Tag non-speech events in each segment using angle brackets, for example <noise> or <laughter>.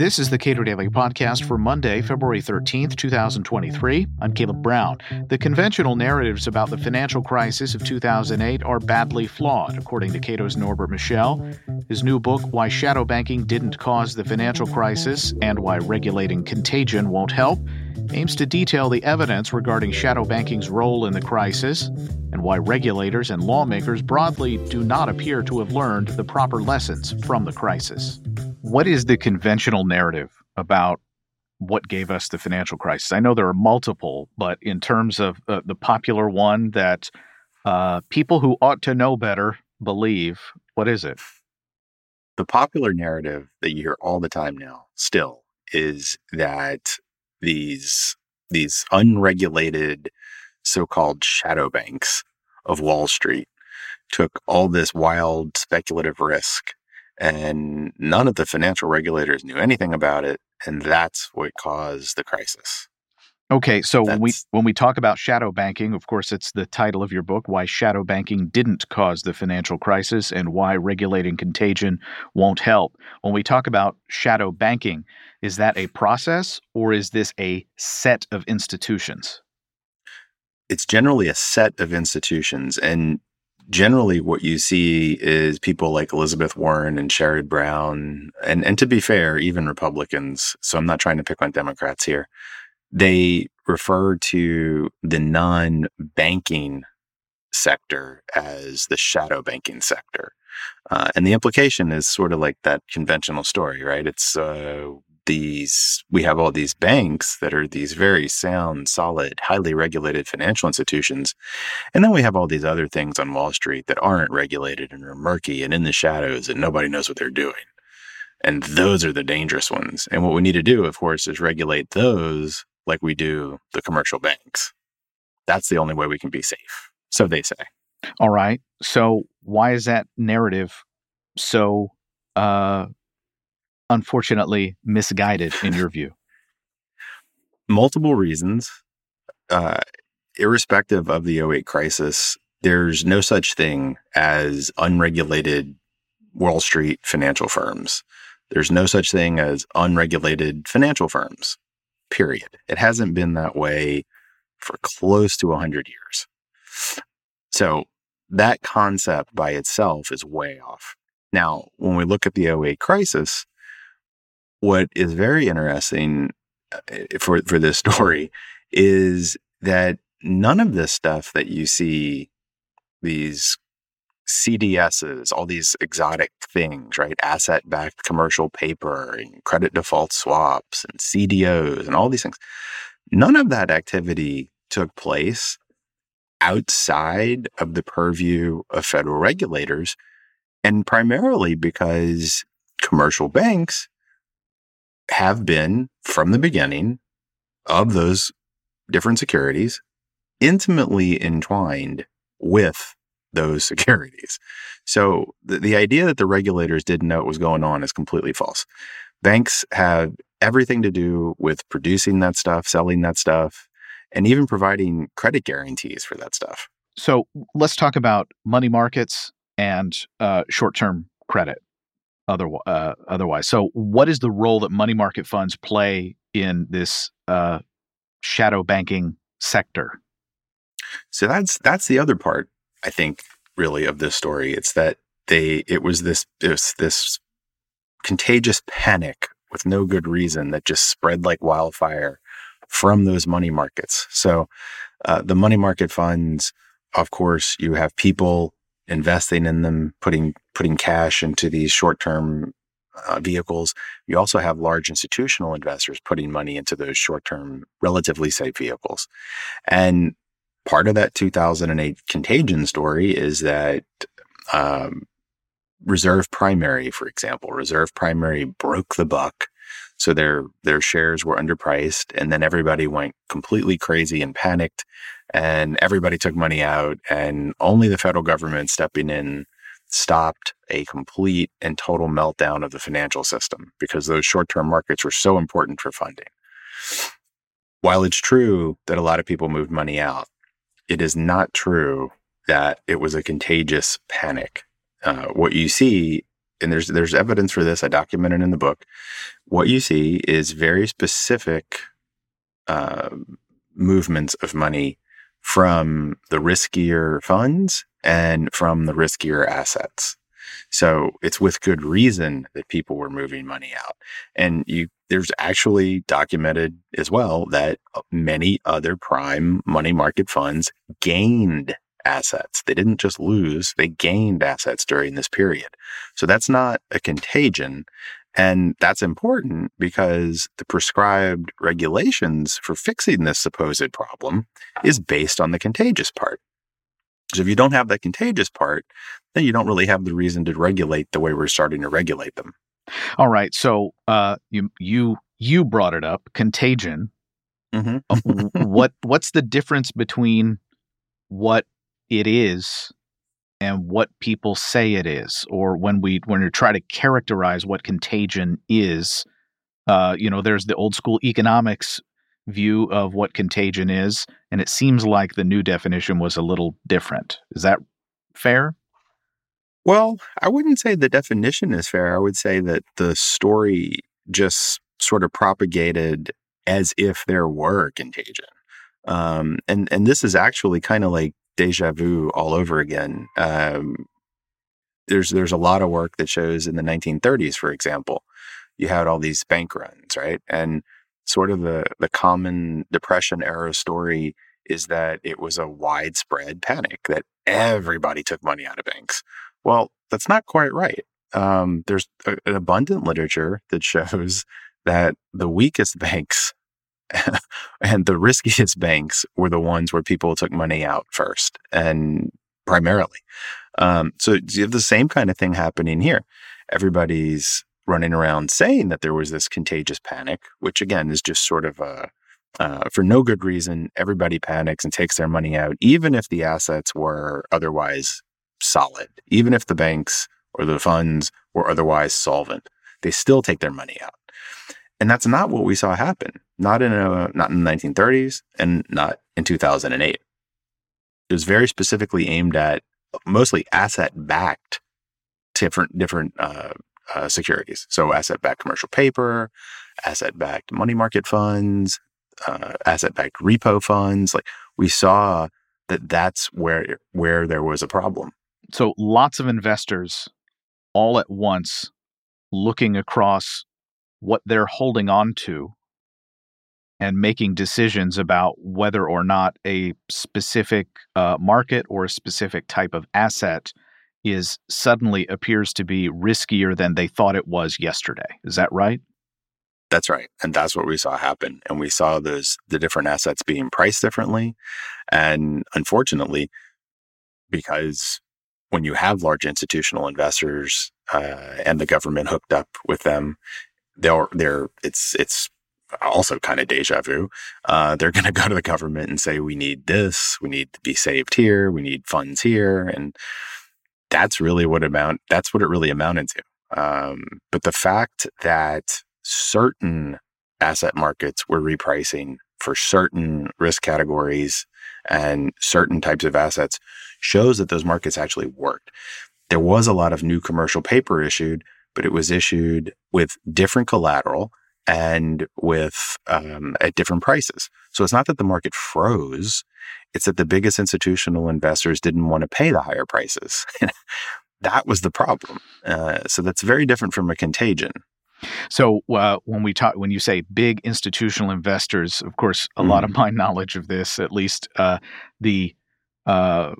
This is the Cato Daily Podcast for Monday, February 13th, 2023. I'm Caleb Brown. The conventional narratives about the financial crisis of 2008 are badly flawed, according to Cato's Norbert Michel. His new book, Why Shadow Banking Didn't Cause the Financial Crisis and Why Regulating Contagion Won't Help, aims to detail the evidence regarding shadow banking's role in the crisis and why regulators and lawmakers broadly do not appear to have learned the proper lessons from the crisis. What is the conventional narrative about what gave us the financial crisis? I know there are multiple, but in terms of uh, the popular one that uh, people who ought to know better believe, what is it? The popular narrative that you hear all the time now still is that these these unregulated so-called shadow banks of Wall Street took all this wild speculative risk and none of the financial regulators knew anything about it and that's what caused the crisis okay so when we when we talk about shadow banking of course it's the title of your book why shadow banking didn't cause the financial crisis and why regulating contagion won't help when we talk about shadow banking is that a process or is this a set of institutions it's generally a set of institutions and generally what you see is people like Elizabeth Warren and Sherrod Brown, and, and to be fair, even Republicans. So I'm not trying to pick on Democrats here. They refer to the non banking sector as the shadow banking sector. Uh, and the implication is sort of like that conventional story, right? It's uh, these we have all these banks that are these very sound, solid, highly regulated financial institutions. And then we have all these other things on Wall Street that aren't regulated and are murky and in the shadows and nobody knows what they're doing. And those are the dangerous ones. And what we need to do, of course, is regulate those like we do the commercial banks. That's the only way we can be safe. So they say. All right. So why is that narrative so uh, unfortunately misguided in your view? <laughs> Multiple reasons. Uh, irrespective of the 08 crisis, there's no such thing as unregulated Wall Street financial firms. There's no such thing as unregulated financial firms, period. It hasn't been that way for close to 100 years. So that concept by itself is way off. Now, when we look at the 08 crisis, what is very interesting uh, for for this <laughs> story is that none of this stuff that you see these CDSs, all these exotic things, right? Asset backed commercial paper and credit default swaps and CDOs and all these things. None of that activity took place outside of the purview of federal regulators. And primarily because commercial banks have been from the beginning of those different securities intimately entwined with those <laughs> securities. So the, the idea that the regulators didn't know what was going on is completely false. Banks have everything to do with producing that stuff, selling that stuff, and even providing credit guarantees for that stuff. So let's talk about money markets and uh, short term credit other, uh, otherwise. So, what is the role that money market funds play in this uh, shadow banking sector? So that's that's the other part. I think really of this story. It's that they it was this this this contagious panic with no good reason that just spread like wildfire from those money markets. So uh, the money market funds, of course, you have people investing in them, putting putting cash into these short term uh, vehicles. You also have large institutional investors putting money into those short term, relatively safe vehicles. And part of that 2008 contagion story is that um, Reserve Primary, for example, Reserve Primary broke the buck. So their their shares were underpriced, and then everybody went completely crazy and panicked and everybody took money out and only the federal government stepping in stopped a complete and total meltdown of the financial system because those short-term markets were so important for funding. While it's true that a lot of people moved money out, it is not true that it was a contagious panic. Uh, what you see and there's there's evidence for this. I document it in the book. What you see is very specific uh, movements of money from the riskier funds and from the riskier assets. So it's with good reason that people were moving money out. And you, there's actually documented as well that uh, many other prime money market funds gained assets. They didn't just lose, they gained assets during this period. So that's not a contagion. And that's important because the prescribed regulations for fixing this supposed problem is based on the contagious part. So if you don't have that contagious part, then you don't really have the reason to regulate the way we're starting to regulate them. All right. So uh, you you you brought it up, contagion. Mm-hmm. Uh, <laughs> what what's the difference between what it is and what people say it is, or when we when we try to characterize what contagion is? Uh, you know, there's the old school economics view of what contagion is, and it seems like the new definition was a little different. Is that fair? Well, I wouldn't say the definition is fair. I would say that the story just sort of propagated as if there were contagion. Um, and and this is actually kind of like deja vu all over again. Um, there's there's a lot of work that shows in the 1930s, for example, you had all these bank runs, right? And sort of the the common depression era story is that it was a widespread panic that everybody took money out of banks. Well, that's not quite right. Um, there's a, an abundant literature that shows <laughs> that the weakest banks <laughs> and the riskiest banks were the ones where people took money out first and primarily. Um, so you have the same kind of thing happening here. Everybody's running around saying that there was this contagious panic, which again is just sort of a uh, for no good reason. Everybody panics and takes their money out, even if the assets were otherwise solid, even if the banks or the funds were otherwise solvent. They still take their money out, and that's not what we saw happen. Not in a, not in the 1930s, and not in 2008. It was very specifically aimed at mostly asset backed different different uh, uh, securities. So asset backed commercial paper, asset backed money market funds, uh, asset backed repo funds. Like we saw that that's where where there was a problem. So lots of investors all at once looking across what they're holding on to and making decisions about whether or not a specific uh, market or a specific type of asset is suddenly appears to be riskier than they thought it was yesterday. Is that right? That's right. And that's what we saw happen. And we saw those the different assets being priced differently. And unfortunately, because when you have large institutional investors uh, and the government hooked up with them, they're they're it's it's also kind of deja vu. Uh, they're <laughs> going to go to the government and say, "We need this. We need to be saved here. We need funds here," and that's really what amount that's what it really amounted to. Um, but the fact that certain asset markets were repricing for certain risk categories and certain types of assets shows that those markets actually worked. There was a lot of new commercial paper issued, but it was issued with different collateral and with um, at different prices. So it's not that the market froze; it's that the biggest institutional investors didn't want to pay the higher prices. <laughs> that was the problem. Uh, so that's very different from a contagion. So uh, when we talk, when you say big institutional investors, of course, a mm. lot of my <laughs> knowledge of this, at least uh, the uh,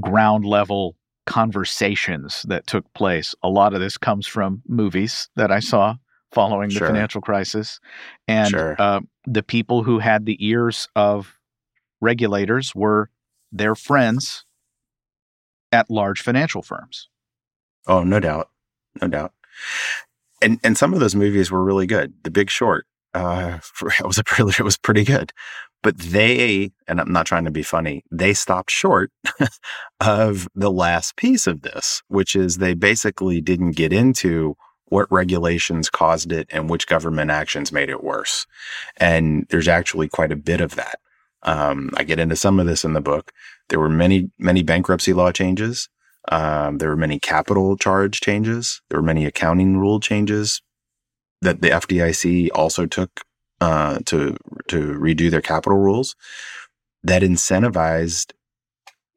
ground level conversations that took place, a lot of this comes from movies that I saw following the financial crisis, and sure. Uh, the people who had the ears of regulators were their friends at large financial firms. Oh, no doubt, no doubt and and some of those movies were really good. The Big Short uh, <laughs> it was a pretty, it was pretty good, but they and I'm not trying to be funny. They stopped short <laughs> of the last piece of this, which is they basically didn't get into what regulations caused it and which government actions made it worse. And there's actually quite a bit of that. Um, I get into some of this in the book. There were many many bankruptcy law changes Um, there were many capital charge changes. There were many accounting rule changes that the FDIC also took uh, to to redo their capital rules that incentivized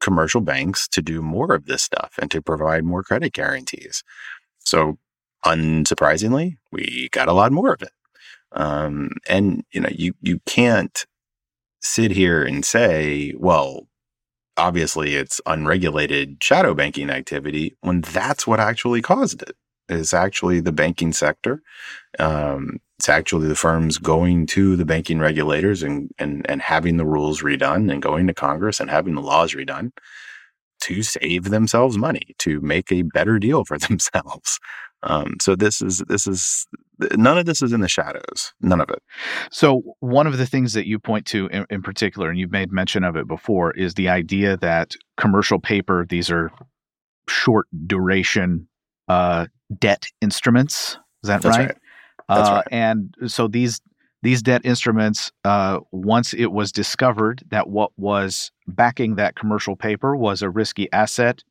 commercial banks to do more of this stuff and to provide more credit guarantees. So, unsurprisingly, we got a lot more of it. Um, and you know, you you can't sit here and say, well, obviously it's unregulated shadow banking activity when that's what actually caused it. Is actually the banking sector. Um, it's actually the firms going to the banking regulators and, and, and having the rules redone and going to Congress and having the laws redone to save themselves money, to make a better deal for <laughs> themselves. Um, so this is this is none of this is in the shadows. None of it. So one of the things that you point to in, in particular, and you've made mention of it before, is the idea that commercial paper, these are short duration uh, debt instruments. Is that That's right? right. That's Uh, right. And so these these debt instruments, uh, once it was discovered that what was backing that commercial paper was a risky asset,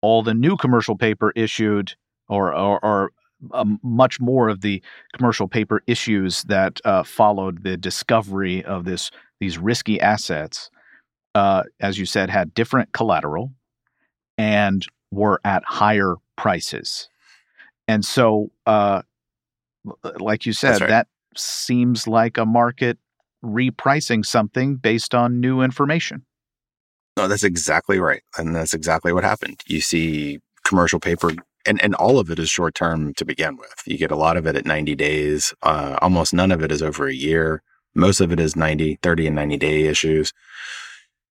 all the new commercial paper issued, or or, or um, much more of the commercial paper issues that uh, followed the discovery of this these risky assets, uh, as you said, had different collateral and were at higher prices, and so. Uh, like you said, right. that seems like a market repricing something based on new information. No, that's exactly right. And that's exactly what happened. You see commercial paper and, and all of it is short term to begin with. You get a lot of it at 90 days. Uh, almost none of it is over a year. Most of it is 90, 30 and 90 day issues.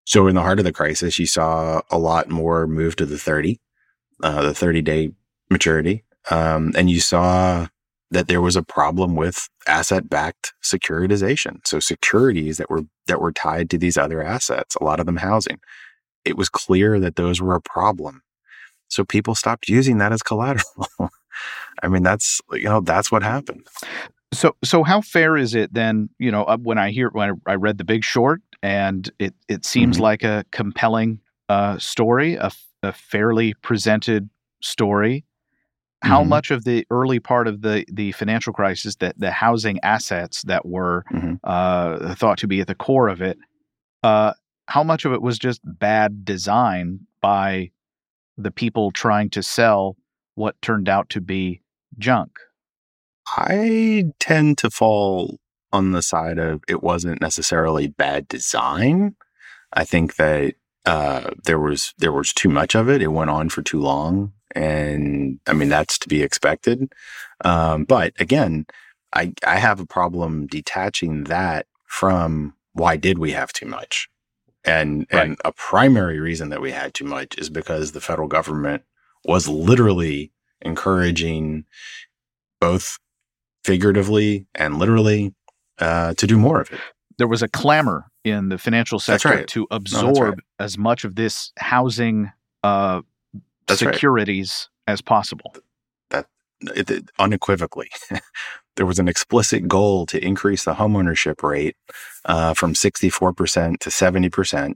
So in the heart of the crisis, you saw a lot more move to the 30, uh, the 30 day maturity. Um, and you saw that there was a problem with asset backed securitization. So securities that were, that were tied to these other assets, a lot of them housing. It was clear that those were a problem. So people stopped using that as collateral. <laughs> I mean, that's, you know, that's what happened. So, so how fair is it then? You know, when I hear when I, read The Big Short, and it it seems Mhm. like a compelling uh, story, a fairly presented story. How Mhm. much of the early part of the the financial crisis, that the housing assets that were Mhm. uh, thought to be at the core of it, uh, how much of it was just bad design by the people trying to sell what turned out to be junk? I tend to fall on the side of it wasn't necessarily bad design. I think that uh, there was there was too much of it. It went on for too long, and I mean that's to be expected. Um, but again, I I have a problem detaching that from why did we have too much, and and a primary reason that we had too much is because the federal government was literally encouraging both figuratively and literally uh, to do more of it. there was a clamor in the financial sector right. to absorb right. as much of this housing uh, That's right. securities as possible. It, it- unequivocally. <laughs> there was an explicit goal to increase the homeownership rate uh, from 64% to 70%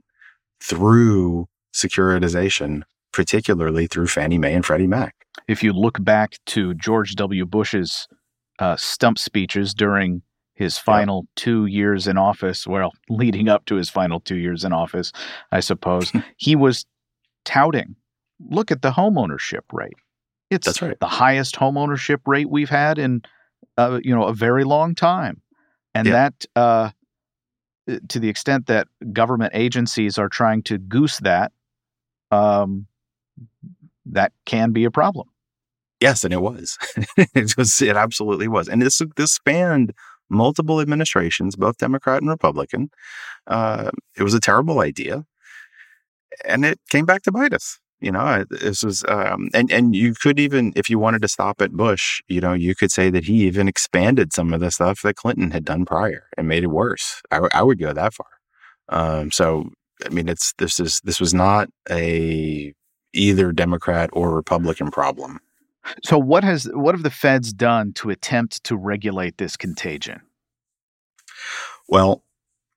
through securitization, particularly through Fannie Mae and Freddie Mac. If you look back to George W. Bush's uh, stump speeches during his final two years in office, well, <laughs> leading up to his final two years in office, I suppose, <laughs> he was touting, look at the homeownership rate. It's That's right. the highest homeownership rate we've had in, uh, you know, a very long time, and Yeah. that, uh, to the extent that government agencies are trying to goose that, um, that can be a problem. Yes, and it was. <laughs> it was. It absolutely was. And this this spanned multiple administrations, both Democrat and Republican. Uh, it was a terrible idea, and it came back to bite us. You know, this was, um, and and you could even, if you wanted to stop at Bush, you know, you could say that he even expanded some of the stuff that Clinton had done prior and made it worse. I, w- I would go that far. Um, so, I mean, it's this is this was not a either Democrat or Republican problem. So what has what have the feds done to attempt to regulate this contagion? Well,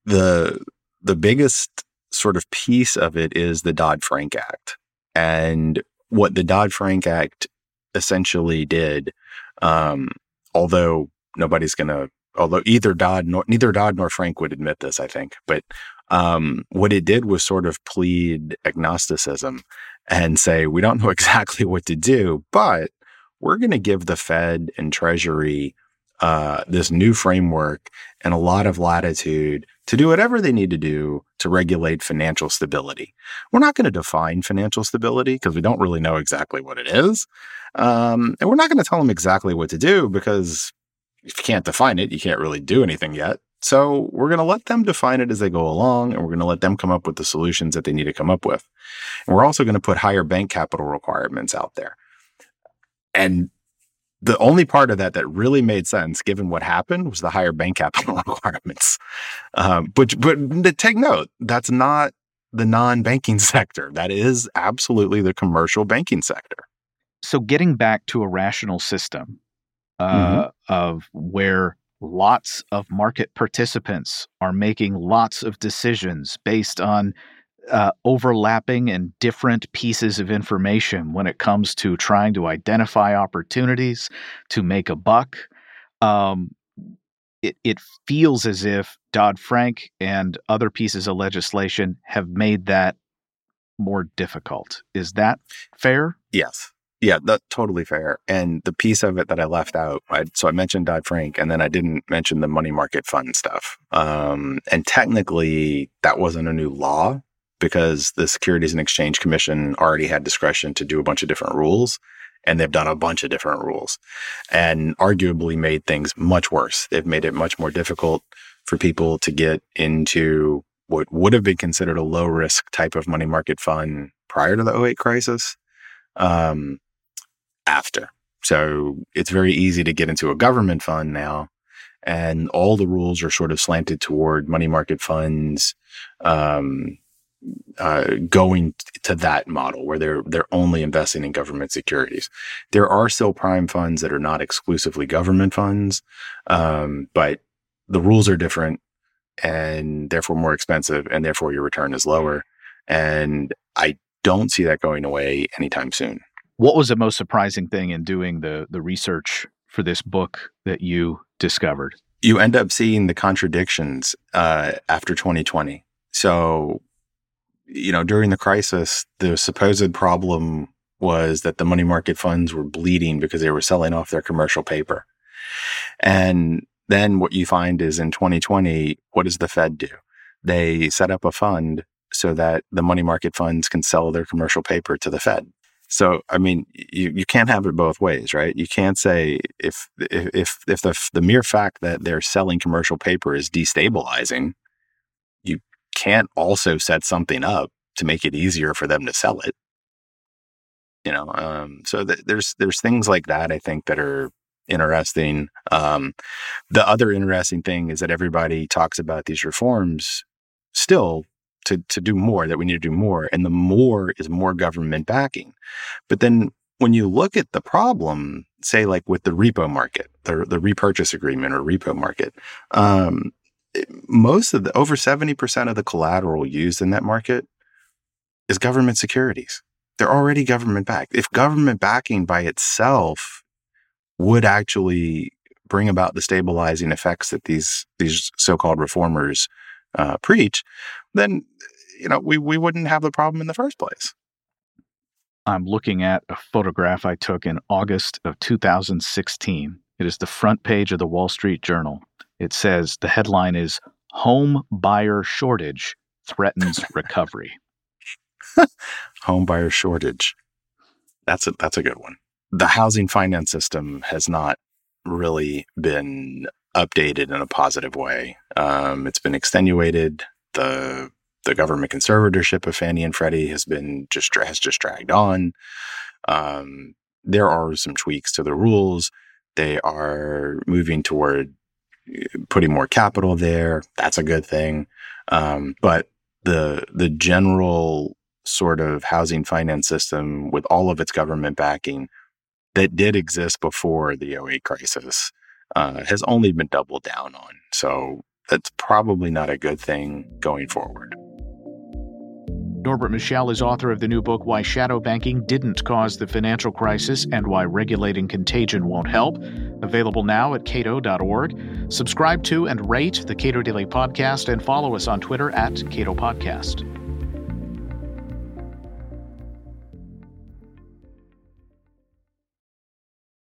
the the biggest sort of piece of it is the Dodd Frank Act, and what the Dodd Frank Act essentially did, um, although nobody's going to, although either Dodd nor neither Dodd nor Frank would admit this, I think, but um, what it did was sort of plead agnosticism and say, we don't know <laughs> exactly what to do, but we're going to give the Fed and Treasury uh, this new framework and a lot of latitude to do whatever they need to do to regulate financial stability. We're not going to define financial stability because we don't really know exactly what it is. Um, and we're not going to tell them exactly what to do because if you can't define it, you can't really do anything yet. So we're going to let them define it as they go along, and we're going to let them come up with the solutions that they need to come up with. And we're also going to put higher bank capital requirements out there. And the only part of that that really made sense, given what happened, was the higher bank capital <laughs> requirements. Um, but but take note, that's not the non-banking <laughs> sector. That is absolutely the commercial banking sector. So, getting back to a rational system uh, mm-hmm. of where lots of market participants are making lots of decisions based on uh, overlapping and different pieces of information when it comes to trying to identify opportunities to make a buck. Um, it, it feels as if Dodd Frank and other pieces of legislation have made that more difficult. Is that fair? Yes. Yeah, that's totally fair. And the piece of it that I left out, I, so I mentioned Dodd Frank, and then I didn't mention the money market fund stuff. Um, and technically, that wasn't a new law because the Securities and Exchange Commission already had discretion to do a bunch of different rules. And they've done a bunch of different rules and arguably made things much worse. They've made it much more difficult for people to get into what would have been considered a low risk type of money market fund prior to the 08 crisis. Um, after. So it's very easy to get into a government fund now. And all the rules are sort of slanted toward money market funds, um, uh, going to that model where they're they're only investing in government securities. There are still prime funds that are not exclusively government funds, um, but the rules are different and therefore more expensive, and therefore your return is lower. And I don't see that going away anytime soon. What was the most surprising thing in doing the the research for this book that you discovered? You end up seeing the contradictions uh, after 2020. So, you know, during the crisis, the supposed problem was that the money market funds were bleeding because they were selling off their commercial paper. And then what you find is in 2020, what does the Fed do? They set up a fund so that the money market funds can sell their commercial paper to the Fed. So, I mean, you, you can't have it both ways, right? You can't say if if if the the mere fact that they're selling commercial paper is destabilizing, can't also set something up to make it easier for them to sell it. You know, um, so th- there's there's things like that I think that are interesting. Um, the other interesting thing is that everybody talks about these reforms still to, to do more, that we need to do more. And the more is more government backing. But then when you look at the problem, say like with the repo market, the, the repurchase agreement or repo market, um, most of the over 70% of the collateral used in that market is government securities. They're already government backed. If government backing by itself would actually bring about the stabilizing effects that these these so-called reformers uh, preach, then you know we we wouldn't have the problem in the first place. I'm looking at a photograph I took in August of 2016. It is the front page of the Wall Street Journal. It says the headline is Home Buyer Shortage Threatens Recovery. <laughs> Home buyer shortage. That's a that's a good one. The housing finance system has not really been updated in a positive way. Um, it's been extenuated the the government conservatorship of Fannie and Freddie has been just has just dragged on. Um, there are some tweaks to the rules. They are moving toward putting more capital there. That's a good thing. Um, but the the general sort of housing finance system with all of its government backing that did exist before the 08 crisis uh, has only been doubled down on. So that's probably not a good thing going forward. Norbert Michel is author of the new book, Why Shadow Banking Didn't Cause the Financial Crisis and Why Regulating Contagion Won't Help. Available now at cato.org. Subscribe to and rate the Cato Daily Podcast and follow us on Twitter at Cato Podcast.